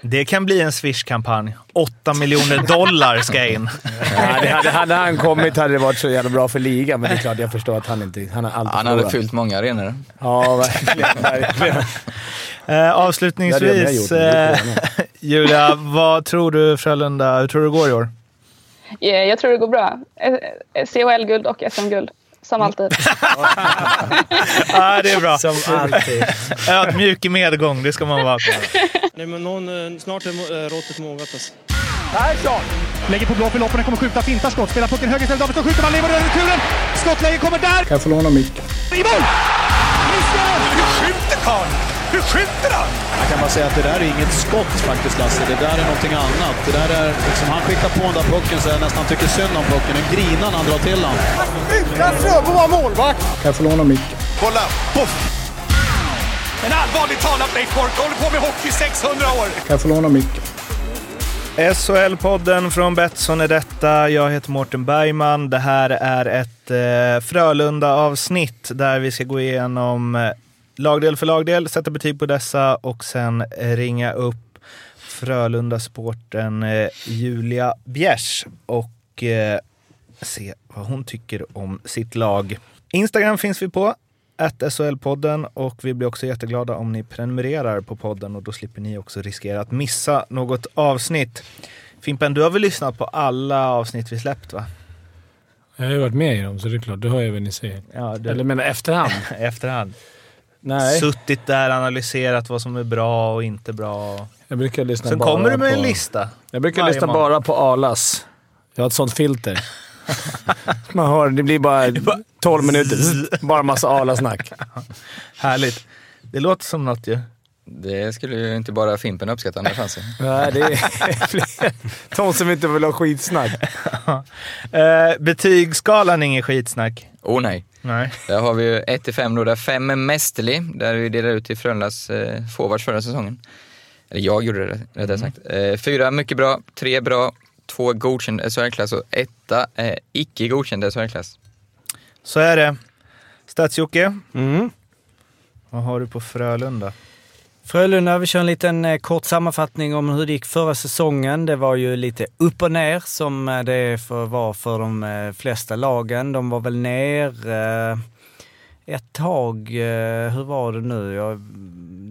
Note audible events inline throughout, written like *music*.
Det kan bli en Swish-kampanj. 8 miljoner dollar ska in. *laughs* Ja, det hade, hade han kommit hade det varit så jävla bra för ligan, men det är klart, jag förstår att han inte... Han har alltid Han hade fyllt många arenor. Ja, verkligen. *laughs* verkligen. Eh, avslutningsvis, eh, Julia, vad tror du Frölunda, hur tror du det går i år? Yeah, jag tror det går bra. Eh, CHL-guld och SM-guld. Som alltid. *laughs* ah, det är bra. Som alltid. *laughs* Ödmjuk i medgång, det ska man vara. Nej, men någon, eh, snart är eh, råttet mogat alltså. Persson! Lägger på blå för loppen, kommer skjuta, fintar skott, spelar pucken höger istället, Davidsson skjuter, man lever över returen! Skottläge kommer där! Kan jag få låna micken? I mål! Missar! Hur skjuter karln? Hur skjuter han? Jag kan bara säga att det där är inget skott faktiskt Lasse. Det där är någonting annat. Det där är liksom, han skickar på den där pucken så jag nästan tycker synd om pucken. Den grinar när han drar till den. Utan Fröbo var målvakt! Kan jag få låna micken? Kolla! Poff! En allvarligt talat Leif Boork håller på med hockey i 600 år! Kan jag få låna micken? SHL-podden från Betsson är detta. Jag heter Mårten Bergman. Det här är ett eh, Frölunda-avsnitt där vi ska gå igenom eh, lagdel för lagdel, sätta betyg på dessa och sen ringa upp Frölunda-sporten eh, Julia Bjärs och eh, se vad hon tycker om sitt lag. Instagram finns vi på, SHL-podden och vi blir också jätteglada om ni prenumererar på podden och då slipper ni också riskera att missa något avsnitt. Fimpen, du har väl lyssnat på alla avsnitt vi släppt va? Jag har ju varit med i dem, så det är klart. Du hör ju vad ni säger. Ja, du... Eller menar efterhand? *laughs* efterhand. Nej. Suttit där, analyserat vad som är bra och inte bra. Jag brukar lyssna Sen bara kommer du med på... en lista. Jag brukar lyssna måndag. bara på Alas. Jag har ett sånt filter. *laughs* Man hör, det blir bara 12 minuter. Bara massa Alasnack. *laughs* Härligt. Det låter som något ju. Det skulle ju inte bara Fimpen uppskatta det fanns. *laughs* Nej, det är fler. De som inte vill ha skitsnack. Eh, betygsskalan är ingen skitsnack. Oh nej. Nej. Där har vi ju 1-5 då, där 5 är mästerlig, där vi delar ut till Frölundas eh, forwards förra säsongen. Eller jag gjorde det rättare sagt. Eh, fyra mycket bra, tre bra, två godkänd SHL-klass och etta eh, icke godkänd SHL-klass. Så är det. Stats-Jocke, Mm. vad har du på Frölunda? Frölunda, vi kör en liten eh, kort sammanfattning om hur det gick förra säsongen. Det var ju lite upp och ner som eh, det var för de eh, flesta lagen. De var väl ner eh, ett tag. Eh, hur var det nu? Jag,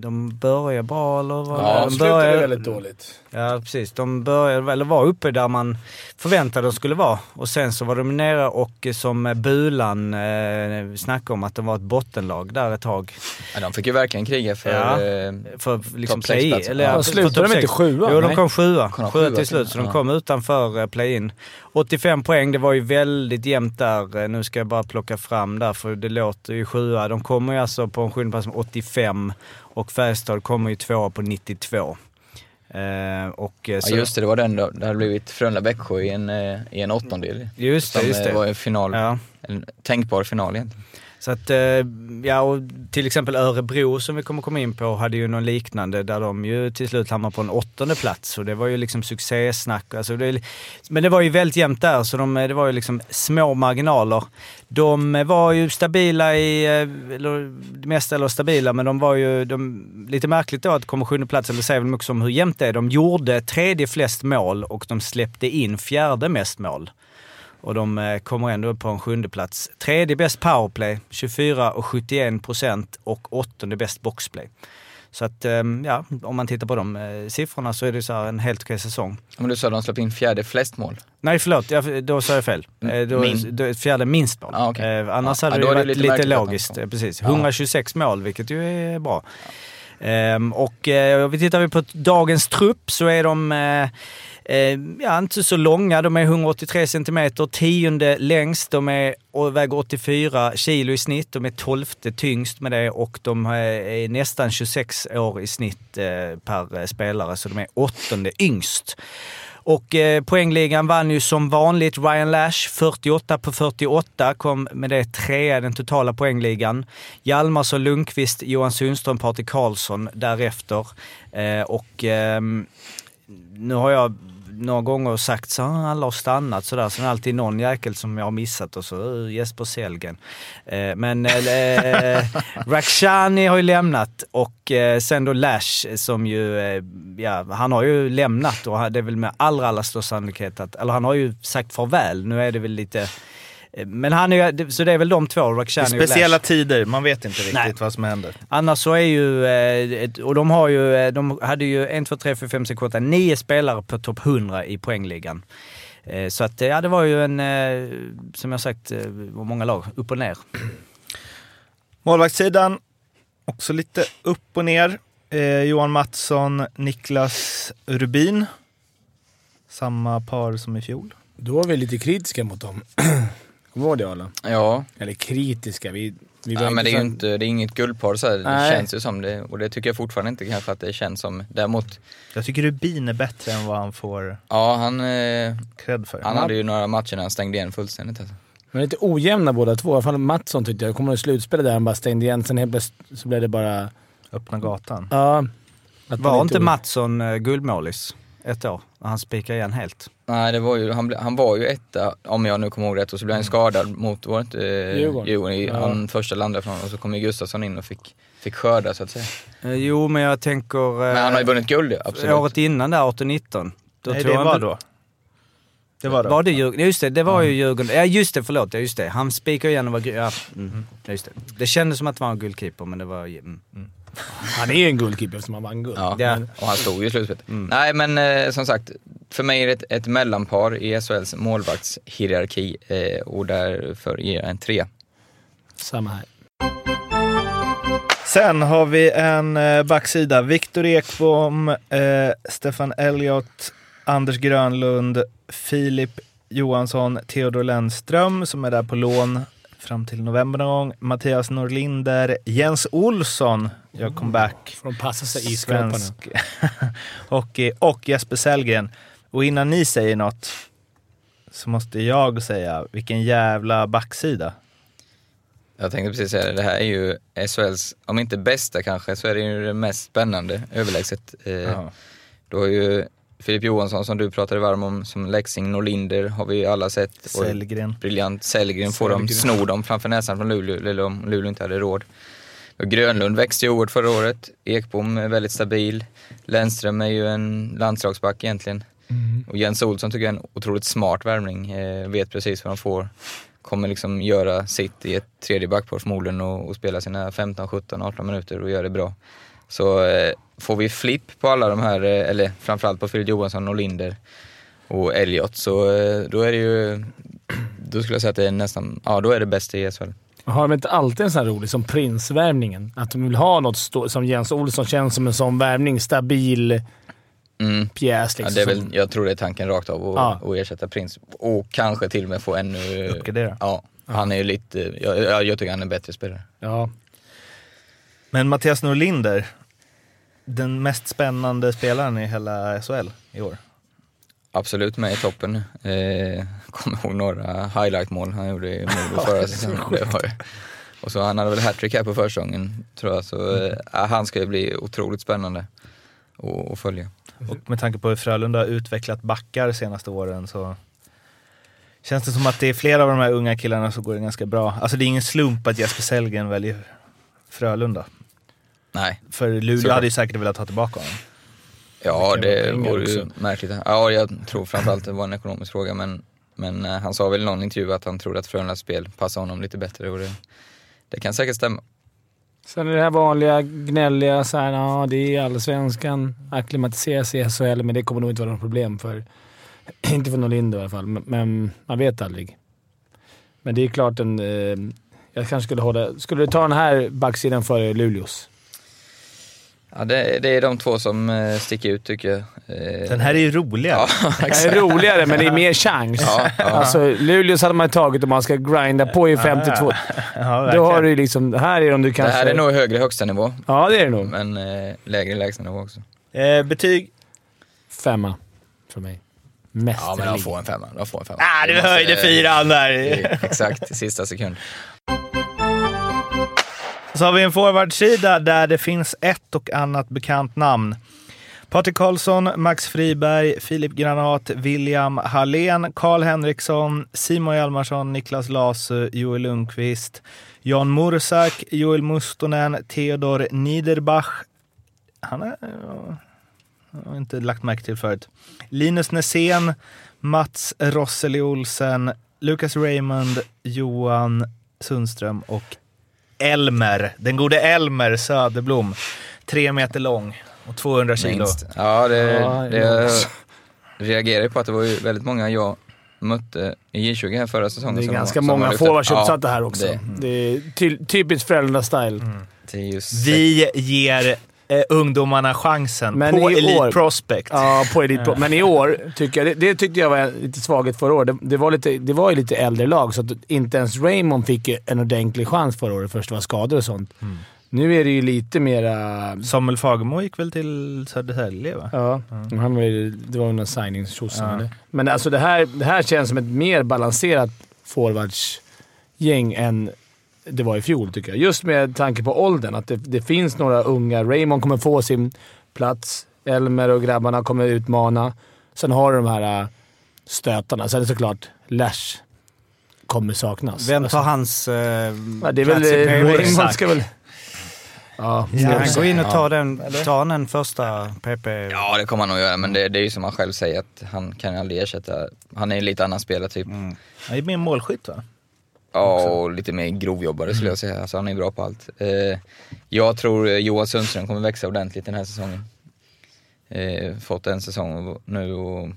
de började bra eller? Var Ja, de är väldigt dåligt. Ja, precis. De började, eller var uppe där man förväntade de skulle vara. Och sen så var de nere och som Bulan eh, snackade om att de var ett bottenlag där ett tag. Ja, de fick ju verkligen kriga för Ja. eh, För liksom play eller Ja, slutade de inte sjua? Jo, de kom sjua. Kom de Sjua till slut, så de kom utanför eh, play-in. 85 poäng, det var ju väldigt jämnt där. Eh, Nu ska jag bara plocka fram där, för det låter ju sjua. De kommer ju alltså på en sjunde plats med 85 och Färjestad kommer ju tvåa på 92. Eh, och, eh, Ja så- just det, det var den då. Det hade blivit Frölunda-Växjö i en, eh, i en åttondel. Just det, Som just det. var en final, Ja. en tänkbar final egentligen. Så att, eh, ja och till exempel Örebro som vi kommer komma in på hade ju någon liknande där de ju till slut hamnade på en åttonde plats och det var ju liksom succésnack. Alltså det, men det var ju väldigt jämnt där så de, det var ju liksom små marginaler. De var ju stabila i, eh, eller det mest eller stabila, men de var ju de, lite märkligt då att komma sjunde plats, eller säger väl också om hur jämnt det är. De gjorde tredje flest mål och de släppte in fjärde mest mål. Och de eh, kommer ändå på en sjunde plats. Tredje bäst powerplay, 24 och 71 procent och åttonde bäst boxplay. Så att, eh, ja, om man tittar på de eh, siffrorna så är det så här en helt okej säsong. Men du sa att de släppte in fjärde flest mål. Nej förlåt, jag, då sa jag fel. Eh, Då, Min- då, fjärde minst mål. Ah, eh, annars Ja, hade det varit lite lite, logiskt. Precis. Ja. 126 mål, vilket ju är bra. Ehm, och eh, vi tittar vi på dagens trupp så är de eh, eh, ja, inte så långa. De är 183 centimeter, tionde längst. De är, och väger 84 kilo i snitt. De är tolfte tyngst med det och de eh, är, nästan 26 år i snitt eh, per eh, spelare, så de är åttonde yngst. Och eh, poängligan vann ju som vanligt Ryan Lash, 48 på 48, kom med det trea i den totala poängligan. Hjalmarsson, Lundqvist, Johan Sundström, Patrik Karlsson därefter. Eh, och eh, nu har jag några gånger och sagt så ah, alla har stannat sådär. Sen är det alltid någon jäkel som jag har missat och så ah, Jesper Sellgren. Eh, men eh, eh, eh Rakhshani har ju lämnat och eh, sen då Lash som ju, eh, ja han har ju lämnat och det är väl med allra, allra största sannolikhet att, eller han har ju sagt farväl. Nu är det väl lite, men han är ju, så det är väl de två, Det är Rakhshani och Lash. speciella tider, man vet inte riktigt Nej. vad som händer. Annars så är ju, eh, och de har ju, eh, de hade ju 1, 2, 3, 4, 5, 6, 7, 8, 9 spelare på topp 100 i poängligan. Eh, Så att eh, ja, det var ju en, eh, som jag sagt, eh, var många lag, upp och ner. Målvaktssidan, också lite upp och ner. Eh, Johan Mattsson, Niklas Rubin. Samma par som i fjol. Då var vi lite kritiska mot dem. *clears throat* Ihåg det? Ja, Eller kritiska, vi... vi var ja men det är ju så- inte, det är inget guldpar så här. det Nej. känns ju som det. Och det tycker jag fortfarande inte kanske att det känns som. Däremot, Jag tycker Rubin är bättre än vad han får ja han, eh, cred för. han hade ju några matcher när han stängde igen fullständigt. Alltså. Men lite ojämna båda två. I alla fall Mattsson tyckte jag. Kommer ihåg slutspelet där han bara stängde igen. Sen helt plötsligt så blev det bara... Öppna gatan. Ja. att det Var inte Mattsson eh, guldmålis ett år? När han spikade igen helt. Nej, det var ju, han, ble- han var ju etta, om jag nu kommer ihåg rätt, och så blev han skadad mot, var det inte eh, Djurgården. Djurgården i, Ja. han första landade från och så kom ju Gustafsson in och fick, fick skörda så att säga. Eh, Jo, men jag tänker... eh, Men han har ju vunnit guld ja, absolut. Året innan där, 18-19. Då Nej, tror det jag var då. Det var då. Var det Djurgården? Just det, det var ju Djurgården. Ja just det, förlåt. Ja, just det. Han spikade igen och var... Ja, mm, ja, just det. det kändes som att det var en guldkeeper, men det var... Mm. Han är ju en guldkeeper eftersom han vann guld. Ja, Ja. och han stod ju i slutspelet. Nej men eh, som sagt, för mig är det ett, ett mellanpar i SHLs målvaktshierarki eh, och därför ger jag en tre. Samma här. Sen har vi en eh, backsida. Viktor Ekbom, eh, Stefan Elliot, Anders Grönlund, Filip Johansson, Theodor Lennström som är där på lån fram till november någon gång. Mattias Norlinder, Jens Olsson gör comeback. De passa sig i. Svensk *laughs* hockey och Jesper Sellgren. Och innan ni säger något så måste jag säga vilken jävla backsida. Jag tänkte precis säga det, det här är ju SHLs, om inte bästa kanske, så är det ju det mest spännande överlägset. Eh, Ja. Du har ju Filip Johansson som du pratade varm om som Leksing, Norlinder har vi alla sett. Sellgren. Briljant. Sellgren får dem, snor dem framför näsan från Luleå, eller om Luleå inte hade råd. Grönlund växte ju oerhört förra året. Ekbom är väldigt stabil. Lennström är ju en landslagsback egentligen. Och Jens Olsson tycker jag är en otroligt smart värvning. Eh, vet precis vad de får. Kommer liksom göra sitt i ett tredje backpar förmodligen och, och spela sina 15, 17, 18 minuter och göra det bra. Så eh, får vi flipp på alla de här, eh, eller framförallt på Filip Johansson och Linder och Elliot så eh, då är det ju, *clears throat* då skulle jag säga att det är nästan, ja då är det bäst i SHL. Har de inte alltid en sån här rolig som prinsvärvningen? Att de vill ha något stå, som Jens Olsson känns som en sån värvning. Stabil Mm. pjäs Ja, liksom. det är väl, jag tror det är tanken rakt av att Ja. att ersätta Prins. Och kanske till och med få ännu... Uppgradera. Ja, han är ju lite, jag, jag, jag tycker han är en bättre spelare. ja. Men Mattias Norlinder, den mest spännande spelaren i hela SHL i år. Absolut med i toppen. Eh, kommer ihåg några highlight-mål han gjorde i Modo förra *laughs* säsongen. Och så han hade väl hattrick här på försäsongen tror jag. Så eh, han ska ju bli otroligt spännande att följa. Och med tanke på hur Frölunda har utvecklat backar senaste åren så känns det som att det är flera av de här unga killarna som går det ganska bra. Alltså det är ingen slump att Jesper Sellgren väljer Frölunda. Nej, För Luleå Såklart. hade ju säkert velat ta tillbaka honom. ja Det det vore ju också. märkligt. Ja, jag tror framförallt det var en ekonomisk fråga men, men eh, han sa väl i någon intervju att han trodde att Frölundas spel passade honom lite bättre och det, det kan säkert stämma. Sen är det här vanliga gnälliga så här, ja, det är allsvenskan. Acklimatisera sig i SHL, men det kommer nog inte vara något problem för... *clears throat* inte för Norlinder i alla fall, men, men man vet aldrig. Men det är klart en... Eh, jag kanske skulle hålla... Skulle du ta den här backsidan före Luleås? Ja, det, det är de två som eh, sticker ut tycker jag. Eh, Den här är ju roligare. Ja, *laughs* Det är roligare, men det är mer chans. Ja, ja. Alltså, Luleås hade man tagit om man ska grinda på i 52. Ja, Då har du liksom... Här är de du Det kanske... här är nog högre högsta nivå, Ja, det är det nog. men eh, lägre lägstanivå också. eh, betyg? Femma för mig. Mästerlig. Ja, men de får en femma. De får en femma. Ah, Det du måste- höjde fyran där! *laughs* Exakt, i sista sekund. Så har vi en forwardsida där det finns ett och annat bekant namn. Patrik Karlsson, Max Friberg, Filip Granat, William Hallén, Karl Henriksson, Simon Hjalmarsson, Niklas Lasu, Joel Lundqvist, Jan Mursak, Joel Mustonen, Theodor Niederbach. Han är, jag har inte lagt märke till förut. Linus Nässén, Mats Rosseli Olsen, Lukas Raymond, Johan Sundström och Elmer, den gode Elmer Söderblom. Tre meter lång och 200 kilo. Minst. Ja, det, Ja, det jag reagerar ju på att det var ju väldigt många jag mötte i J20 här förra säsongen. Det är som ganska var- många forwards Ja, uppsatta här också. Det, Det, är ty, typiskt Frölunda-style. just Vi ger eh, ungdomarna chansen Men på Elite år- Prospect. Ja, på Elite Pro. Men i år, tycker jag, det, det tyckte jag var lite svaghet förra året. Det, det, var lite, det var ju lite äldre lag, så att inte ens Raymond fick en ordentlig chans förra året. Först det var skador och sånt. Nu är det ju lite mera... Samuel Fagemo gick väl till Södertälje va? Ja, men han var ju, det var ju någon signing ja. Men alltså det här, det här känns som ett mer balanserat forwardsgäng än det var i fjol, tycker jag. Just med tanke på åldern. Att det, det finns några unga. Raymond kommer få sin plats. Elmer och grabbarna kommer utmana. Sen har du de här äh, stötarna. Sen är det såklart Lash kommer saknas. Vem Alltså, tar hans eh, ja, det är väl... plats i eh? Raymond ska väl... Ja, Ska han gå in och ta Ja. den, ta den första PP? Ja, det kommer han nog göra, men det, det är ju som han själv säger att han kan aldrig ersätta, han är en lite annan spelartyp. Mm. Han är mer målskytt va? Ja, och lite mer grovjobbare skulle jag säga. Alltså han är bra på allt. Eh, jag tror eh, Johan Sundström kommer växa ordentligt den här säsongen. Eh, fått en säsong nu och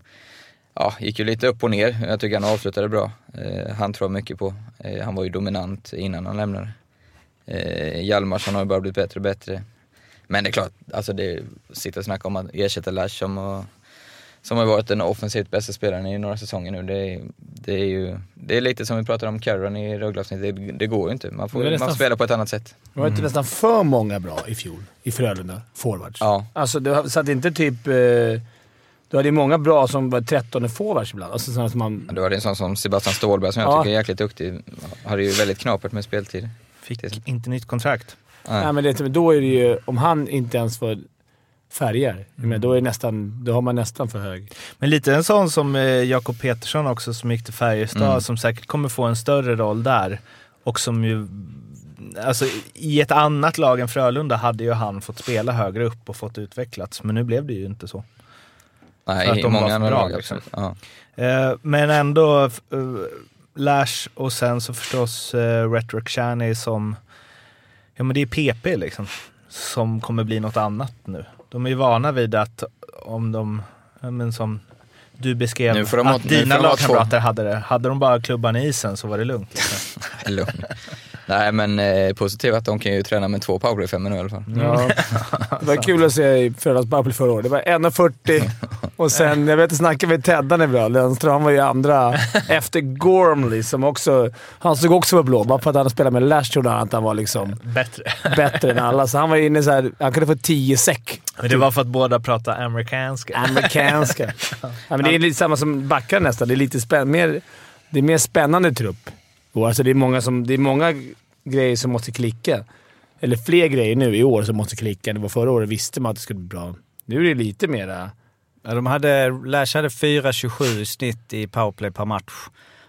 ja, gick ju lite upp och ner. Jag tycker han avslutade bra. Eh, han tror jag mycket på. Eh, han var ju dominant innan han lämnade. Eh, Hjalmarsson har ju bara blivit bättre och bättre. Men det är klart, alltså det sitter och snacka om att ersätta Lash som, och, som har varit den offensivt bästa spelaren i några säsonger nu. Det är, det är ju det är lite som vi pratade om Carron i Rögle-avsnittet. Det, det går ju inte. Man får nästan- man spelar på ett annat sätt. Det var inte nästan för många bra i fjol i Frölunda, forwards. Ja. Alltså, det, har- så att det inte typ... Eh, du hade ju många bra som var 13 forwards ibland. Alltså sådana som man... Du hade en sån som Sebastian Ståhlberg som jag Ja. tycker är jäkligt duktig. Hade ju väldigt knapert med speltid. Fick inte nytt kontrakt. Nej. Nej, men det, då är det ju... Om han inte ens får färger, men då, är nästan, då har man nästan för hög. Men lite en sån som eh, Jakob Petersson också som gick till Färjestad, Mm. som säkert kommer få en större roll där. Och som ju, alltså i ett annat lag än Frölunda hade ju han fått spela högre upp och fått utvecklats. Men nu blev det ju inte så. för att Nej, i de många andra bra, lag liksom. Ja. Eh, men ändå eh, Lash och sen så förstås Rhetoric Shani som, ja men det är PP liksom, som kommer bli något annat nu. De är ju vana vid att om de, men som du beskrev, Nu de att dina lagkamrater hade det. Hade de bara klubban i isen så var det lugnt. Liksom. *laughs* Lugn. Nej men eh, positivt att de kan ju träna med två powerplay nu i alla fall. Ja. *laughs* Det var kul att se i Frölundas Babbel förra året. Det var 1,40 *laughs* och sen, jag vet, jag snackade med Teddan ibland. Lundström han var ju andra *laughs* efter Gormley som också... Han stod också på blå. Bara för att han spelade med Lash trodde han att han var liksom Bättre. bättre än alla. Så han var inne så här, Han kunde få 10 säck. Men det var för att båda pratade amerikanska. Amerikanska. *laughs* ja, men det är lite samma som backar nästan. Det är lite spänn, mer, det är mer spännande trupp. Och Alltså det, är många som, det är många grejer som måste klicka. Eller fler grejer nu i år som måste klicka. Det var förra året visste man att det skulle bli bra. Nu är det lite mera... Ja, de hade, Lash hade 4,27 i snitt i powerplay per match.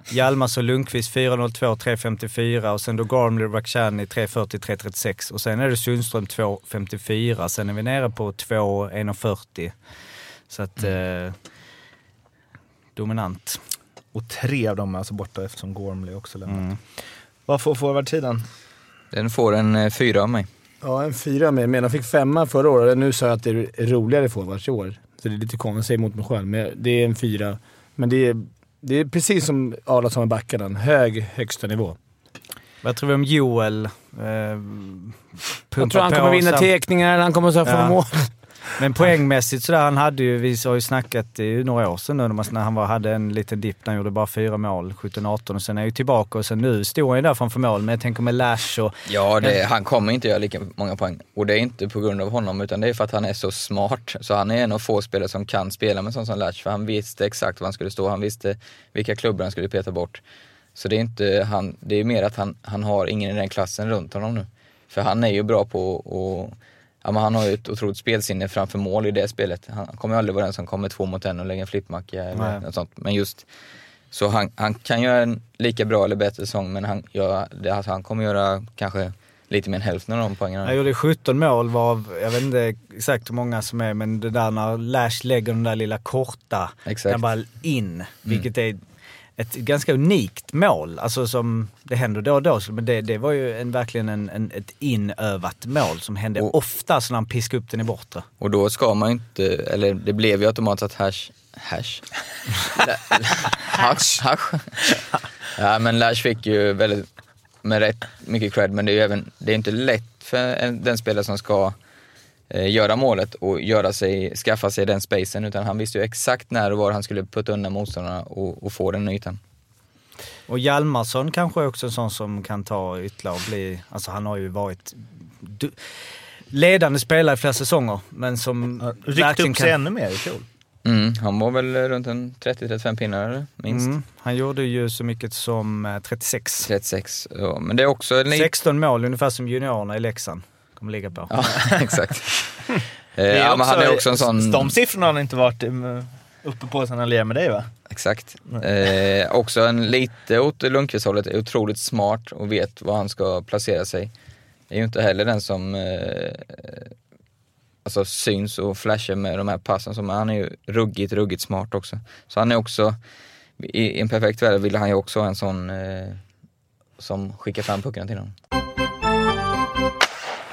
Hjalmars och Lundqvist 4,02, 3,54 och sen då Gormley och Rakhshani 3,40, 3,36 och sen är det Sundström 2,54. Sen är vi nere på 2,1,40. Så att... Eh, dominant. Och tre av dem är alltså borta eftersom Gormley också lämnat. Mm. Vad får forwardsidan? Den får en eh, fyra av mig. Ja, en fyra med. Men jag fick femma förra året. Nu sa jag att det är roligare forwards i år. Så det är lite konstigt att säga emot mig själv, men det är en fyra. Men det är, det är precis som Arlason med backarna. En hög högsta nivå. Vad tror vi om Joel? Eh, Jag tror han kommer vinna teckningar, han kommer så få Ja. mål. Men poängmässigt sådär, han hade ju, vi har ju snackat, det är ju några år sedan nu när han var, hade en liten dipp när han gjorde bara fyra mål, 17-18 och sen är han ju tillbaka och sen nu står han ju där framför mål. Men jag tänker med Lash och... Ja, det, han kommer inte göra lika många poäng. Och det är inte på grund av honom, utan det är för att han är så smart. Så han är en av få spelare som kan spela med sån som Lash, för han visste exakt var han skulle stå. Han visste vilka klubbar han skulle peta bort. Så det är inte han, det är mer att han, han har ingen i den klassen runt honom nu. För han är ju bra på att Ja, men han har ju ett otroligt spelsinne framför mål i det spelet. Han kommer aldrig vara den som kommer två mot en och lägger en flippmacka eller något sånt. Men just, så han, han kan göra en lika bra eller bättre säsong men han, ja, det, alltså, han kommer göra kanske lite mer än hälften av de poängen. Han gjorde 17 mål varav, jag vet inte exakt hur många som är, men det där när Lash lägger den där lilla korta, Exakt. den bara in. Vilket är ett ganska unikt mål. Alltså som, det händer då och då, men det, det var ju en, verkligen en, en, ett inövat mål som hände Och- ofta så när han piskade upp den i bortre. Och då ska man ju inte, eller det blev ju automatiskt att hash, hash? *laughs* hash, hash. Ja men Lash fick ju väldigt, med rätt mycket cred, men det är ju även, det är inte lätt för en, den spelare som ska göra målet och göra sig, skaffa sig den spacen, utan han visste ju exakt när och var han skulle putta undan motståndarna och, och få den ytan. Och Hjalmarsson kanske är också en sån som kan ta ytterligare och bli, alltså han har ju varit du, ledande spelare i flera säsonger, men som verkligen upp sig kan... ännu mer i fjol. Mm, han var väl runt en 30-35 pinnar minst. Mm, han gjorde ju så mycket som eh, 36. 36, ja, men det är också en liten 16 mål, ungefär som juniorerna i Leksand kommer ligga på. Ja, *laughs* exakt. *laughs* Eh, ja, men han är också en sån... De siffrorna har han inte varit um, uppe på sen han lirade med dig va? Exakt. Eh, också en lite åt Lundqvist-hållet, är otroligt smart och vet var han ska placera sig. Är ju inte heller den som eh, alltså syns och flashar med de här passen, som, han är ju ruggigt, ruggigt smart också. Så han är också, i, i en perfekt värld vill han ju också ha en sån eh, som skickar fram pucken till honom.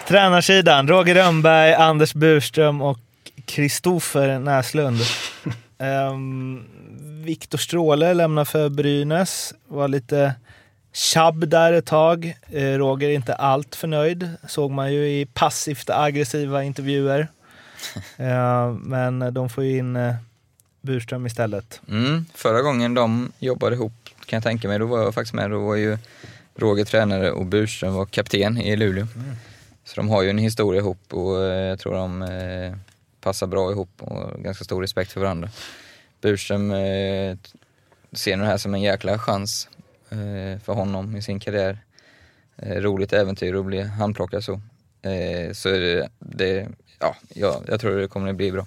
Tränarsidan, Roger Rönnberg, Anders Burström och Kristoffer Näslund. um, *laughs* Viktor Stråle lämnar för Brynäs. Var lite tjabb där ett tag. Eh, Roger är inte allt för nöjd. Såg man ju i passivt aggressiva intervjuer. *laughs* Eh, men de får ju in eh, Burström istället. Mm, förra gången de jobbade ihop, kan jag tänka mig, då var jag faktiskt med. Då var ju Roger tränare och Burström var kapten i Luleå. Så de har ju en historia ihop och eh, jag tror de eh, passar bra ihop och har ganska stor respekt för varandra. Burström eh, ser nog det här som en jäkla chans eh, för honom i sin karriär. Roligt äventyr att bli handplockad så. Så det, det, ja, ja, jag tror det kommer att bli bra.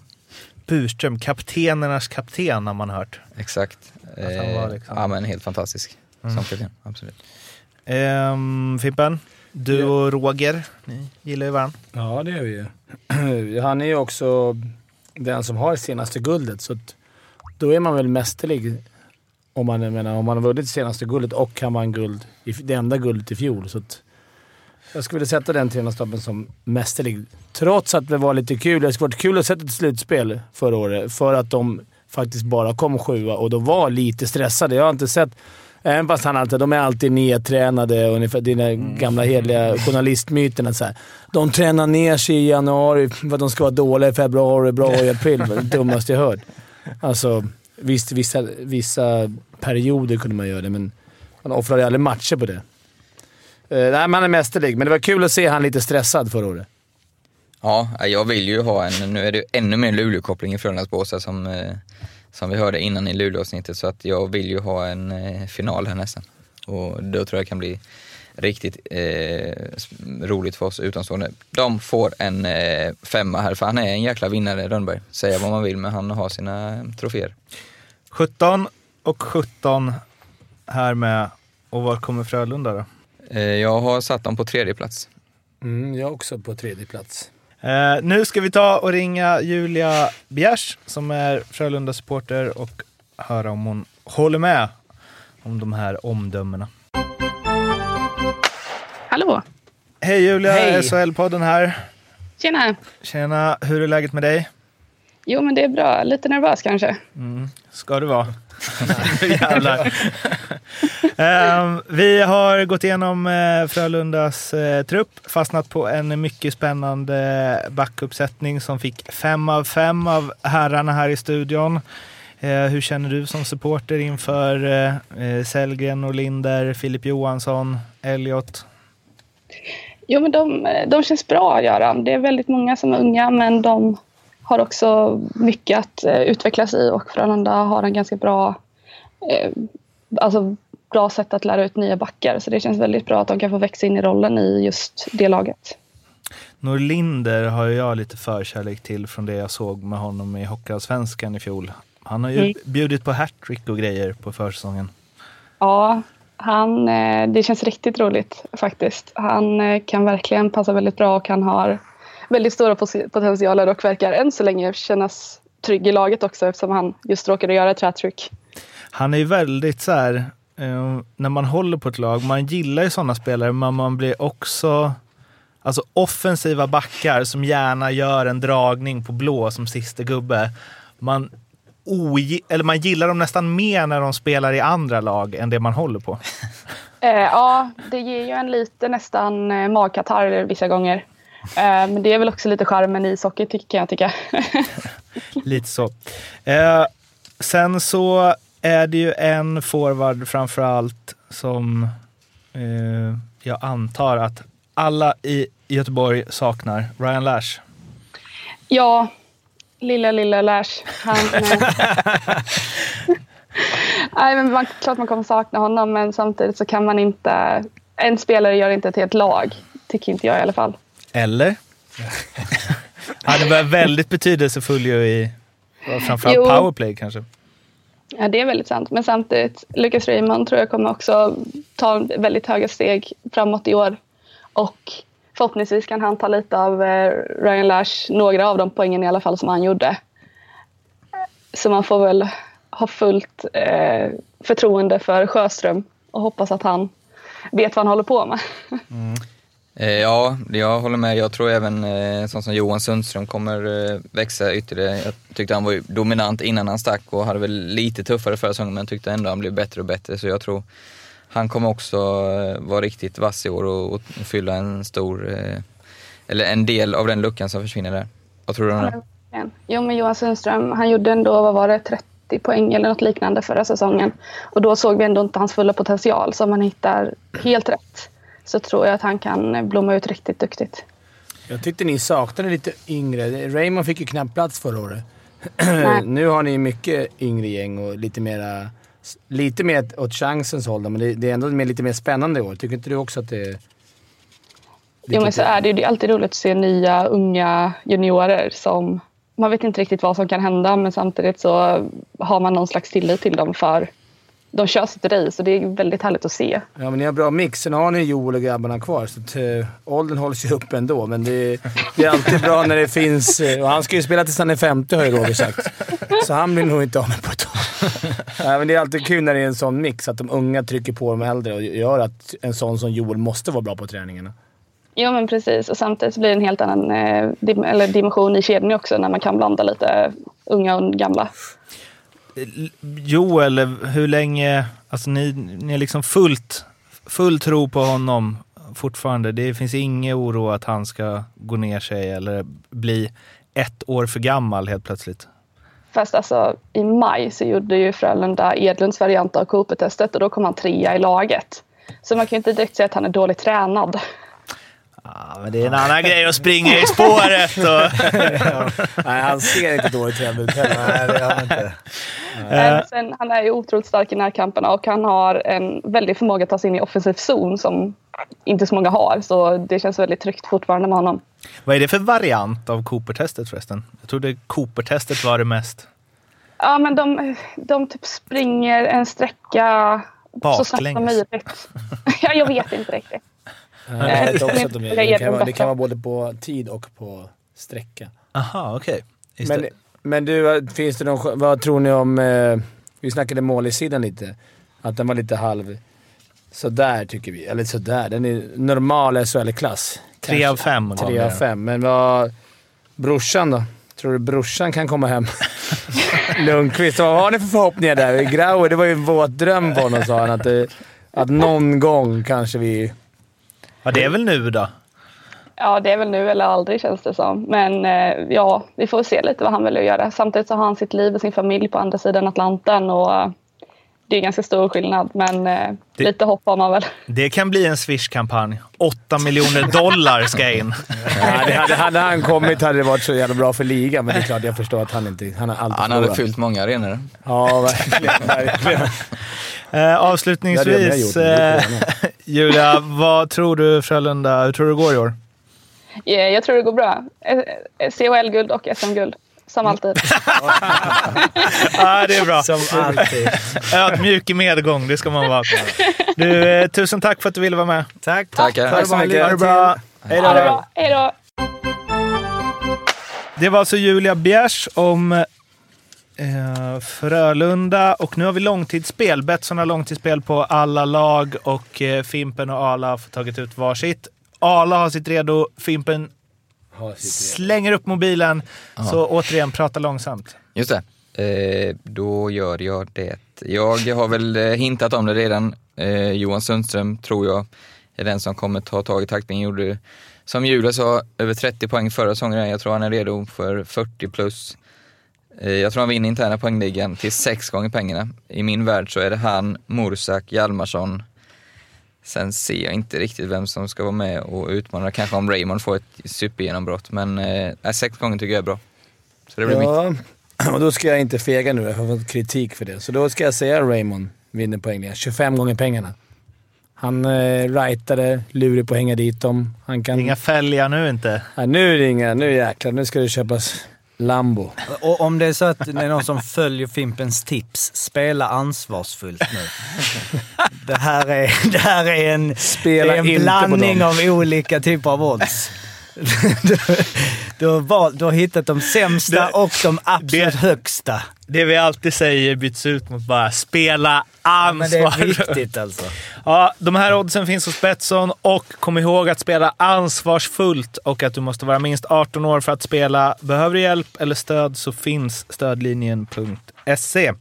Burström, kaptenernas kapten har man hört. Exakt. Att han var liksom- Ja men helt fantastisk som kapten, absolut. Um, Fimpen, du och Roger, ni gillar ju varandra. Ja, det gör vi ju. *clears throat* Han är ju också den som har senaste guldet, så att då är man väl mästerlig. Om man, menar, om man har vunnit senaste guldet och han vann guld, i- det enda guldet i fjol. Så att jag skulle vilja sätta den tränarstaben som mästerlig. Trots att det var lite kul. Det skulle varit kul att sätta ett slutspel förra året för att de faktiskt bara kom sjua och de var lite stressade. Jag har inte sett... Även fast han alltid, de är alltid nedtränade, ungefär dina gamla hederliga journalistmyterna. Så här. De tränar ner sig i januari för att de ska vara dåliga i februari, bra i april. Det var det dummaste jag hört. Alltså, visst, vissa, vissa perioder kunde man göra det, men man offrade aldrig matcher på det. Uh, nej, han är mästerlig, men det var kul att se han lite stressad förra året. Ja, jag vill ju ha en, nu är det ju ännu mer Luleå-koppling i Frölunda's som, eh, som vi hörde innan i Luleå-avsnittet, så att jag vill ju ha en eh, final här nästan. Och då tror jag det kan bli riktigt eh, roligt för oss utomstående. De får en eh, femma här, för han är en jäkla vinnare, Rönnberg. Säga vad man vill, men han har sina troféer. 17 och 17 här med. Och var kommer Frölunda då? Eh, jag har satt dem på tredje plats. Mm, jag är också på tredje plats. Eh, nu ska vi ta och ringa Julia Bjärs som är Frölunda-supporter och höra om hon håller med om de här omdömena. Hallå! Hej Julia, Hej. SHL-podden här. Tjena! Tjena, hur är läget med dig? Jo, men det är bra. Lite nervös kanske. Ska du vara. *laughs* Jävlar. *laughs* Ehm, vi har gått igenom eh, Frölundas eh, trupp, fastnat på en mycket spännande backuppsättning som fick fem av fem av herrarna här i studion. Eh, hur känner du som supporter inför eh, eh, Sellgren, Norlinder, Filip Johansson, Elliot? Jo, men de, de känns bra, Göran. Det är väldigt många som är unga, men de har också mycket att eh, utvecklas i och Frölunda har en ganska bra, eh, alltså, bra sätt att lära ut nya backar. Så det känns väldigt bra att de kan få växa in i rollen i just det laget. Norlinder har jag lite förkärlek till från det jag såg med honom i Hockeyallsvenskan i fjol. Han har ju Mm. bjudit på hattrick och grejer på försäsongen. Ja, han, eh, det känns riktigt roligt faktiskt. Han eh, kan verkligen passa väldigt bra och han har väldigt stora potentialer och verkar än så länge kännas trygg i laget också eftersom han just råkade göra ett hattrick. Han är ju väldigt så här, eh, när man håller på ett lag, man gillar ju sådana spelare, men man blir också Alltså offensiva backar som gärna gör en dragning på blå som sista gubbe. Man, ogi- eller man gillar dem nästan mer när de spelar i andra lag än det man håller på. *laughs* Eh, ja, det ger ju en lite nästan eh, magkatarr vissa gånger. Eh, men det är väl också lite charmen i ishockey ty- kan jag tycka. *laughs* Lite så. Eh, sen så är det ju en forward framför allt som eh, jag antar att alla i Göteborg saknar. Ryan Lash. Ja, lilla, lilla Lash. Han. *laughs* Nej, men man, klart man kommer sakna honom, men samtidigt så kan man inte... En spelare gör inte ett helt lag, tycker inte jag i alla fall. Eller? *laughs* Han var väldigt betydelsefull ju i framförallt Jo. powerplay kanske. Ja, det är väldigt sant. Men samtidigt, Lucas Raymond tror jag kommer också ta väldigt höga steg framåt i år. Och förhoppningsvis kan han ta lite av eh, Ryan Lash, några av de poängen i alla fall som han gjorde. Så man får väl ha fullt eh, förtroende för Sjöström och hoppas att han vet vad han håller på med. Mm. Eh, ja, jag håller med. Jag tror även en sån som Johan Sundström kommer eh, växa ytterligare. Jag tyckte han var dominant innan han stack och hade väl lite tuffare förra säsongen men tyckte ändå han blev bättre och bättre. Så jag tror han kommer också vara riktigt vass i år och, och fylla en stor, eller en del av den luckan som försvinner där. Vad tror du om det? Jo, men Johan Sundström, han gjorde ändå, vad var det, 30 poäng eller något liknande förra säsongen. Och då såg vi ändå inte hans fulla potential. Så han hittar helt rätt så tror jag att han kan blomma ut riktigt duktigt. Jag tyckte ni saknade lite yngre. Raymond fick ju knappt plats förra året. *clears throat* Nu har ni mycket yngre gäng och lite mera... Lite mer åt chansens håll men det, det är ändå mer, lite mer spännande i år. Tycker inte du också att det är... Jo, men så är det ju. Det är alltid roligt att se nya unga juniorer som... Man vet inte riktigt vad som kan hända men samtidigt så har man någon slags tillit till dem för de kör sitt race och det är väldigt härligt att se. Ja, men ni har bra mix. Sen har ni Joel och grabbarna kvar, så att, äh, åldern hålls ju uppe ändå. Men det, det är alltid bra när det finns... eh, och han ska ju spela tills han är 50 har ju Roger sagt. Så han blir nog inte av med på ett tag. ja, men det är alltid kul när det är en sån mix, att de unga trycker på de äldre och gör att en sån som Joel måste vara bra på träningarna. Jo men precis och samtidigt blir det en helt annan eh, dim- eller dimension i kedjan också när man kan blanda lite unga och gamla. Eh, Joel, hur länge... Alltså ni, ni är liksom fullt, full tro på honom fortfarande. Det finns ingen oro att han ska gå ner sig eller bli ett år för gammal helt plötsligt. Fast alltså i maj så gjorde ju Frölunda Edlunds variant av Cooper-testet och då kom han trea i laget. Så man kan ju inte direkt säga att han är dåligt tränad. Ja, men det är en annan grej att springa i spåret. Och... *laughs* Nej, han ser inte dåligt ut heller. Nej, det gör han inte. Men sen, han är ju otroligt stark i närkamperna och han har en väldig förmåga att ta sig in i offensiv zon som inte så många har. Så det känns väldigt tryggt fortfarande med honom. Vad är det för variant av Cooper-testet förresten? Jag trodde Cooper-testet var det mest Ja, men de, de typ springer en sträcka så snabbt som Baklänges. möjligt. *laughs* ja, jag vet inte riktigt. Jag vet också att de, Jag det, kan vara, det kan vara både på tid och på sträcka. Aha, okej. Just Men, men du, finns det någon, vad tror ni om... Eh, vi snackade målisidan lite. Att den var lite halv... Sådär tycker vi. Eller sådär. Den är normal SHL-klass. Tre av fem Tre av fem. Men vad... Brorsan då? Tror du brorsan kan komma hem? *laughs* Lundqvist, vad har ni för förhoppningar där? Grauer, det var ju en våt dröm på honom sa han. Att, det, att någon gång kanske vi... Ja, det är väl nu då? Ja, det är väl nu eller aldrig känns det som. Men eh, ja, vi får se lite vad han väljer att göra. Samtidigt så har han sitt liv och sin familj på andra sidan Atlanten och eh, det är ganska stor skillnad. Men eh, Det- lite hopp har man väl. Det kan bli en Swish-kampanj. 8 miljoner dollar ska in. *laughs* Ja, det hade, hade han kommit hade det varit så jävla bra för ligan, men det är klart jag förstår att han inte... Han har alltid Han hade fyllt många arenor. Ja, verkligen. verkligen. *laughs* Eh, avslutningsvis, eh. *laughs* Julia, vad tror du Frölunda, hur tror du det går i år? Eh, Jag tror det går bra. Eh, eh, CHL-guld och SM-guld. Som alltid. *laughs* Ja, det är bra. Som alltid. Ödmjuk i medgång, det ska man vara. Du, eh, tusen tack för att du ville vara med. Tack. Tackar. Ha det bra. Ha Lycka det till. bra. Hej Ha det då. bra. Hej då! Det var alltså Julia Bjärs om eh, Frölunda och nu har vi långtidsspel. Betsson har långtidsspel på alla lag och eh, Fimpen och Ala har tagit ut varsitt. Ala har sitt redo, Fimpen slänger upp mobilen. Så återigen, prata långsamt. Just det. Eh, då gör jag det. Jag har väl eh, hintat om det redan. Eh, Johan Sundström tror jag är den som kommer ta tag i taktpinnen. Gjorde, som Julia sa, över 30 poäng förra säsongen. Jag tror han är redo för 40 plus. Eh, jag tror han vinner interna poängligan till sex gånger pengarna. I min värld så är det han, Mursak, Hjalmarsson. Sen ser jag inte riktigt vem som ska vara med och utmana. Kanske om Raymond får ett supergenombrott. Men eh, sex gånger tycker jag är bra. Så det blir mitt. Ja, *clears throat* och då ska jag inte fega nu. Jag har fått kritik för det. Så då ska jag säga Raymond vinner poängligan. 25 gånger pengarna. Han eh, rightade, lurig på att hänga dit dem. Han kan... Inga fälgar nu inte. Ja, nu är det inga... Nu jäklar. Nu ska det köpas Lambo. Och om det är så att det är någon som följer Fimpens tips, spela ansvarsfullt nu. Det här är, det här är en, Spela är en blandning av olika typer av odds. Du, du, har valt, du har hittat de sämsta Det- och de absolut det- högsta. Det vi alltid säger byts ut mot bara spela Men det ansvar. är viktigt alltså. Ja, de här oddsen finns hos Betsson och kom ihåg att spela ansvarsfullt och att du måste vara minst 18 år för att spela. Behöver du hjälp eller stöd så finns stödlinjen.se.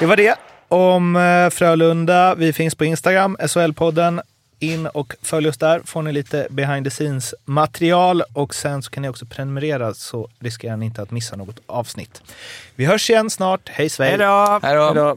Det var det om eh, Frölunda. Vi finns på Instagram, SHL-podden. In och följ oss där får ni lite behind the scenes material och sen så kan ni också prenumerera så riskerar ni inte att missa något avsnitt. Vi hörs igen snart. Hej svej! Hej då!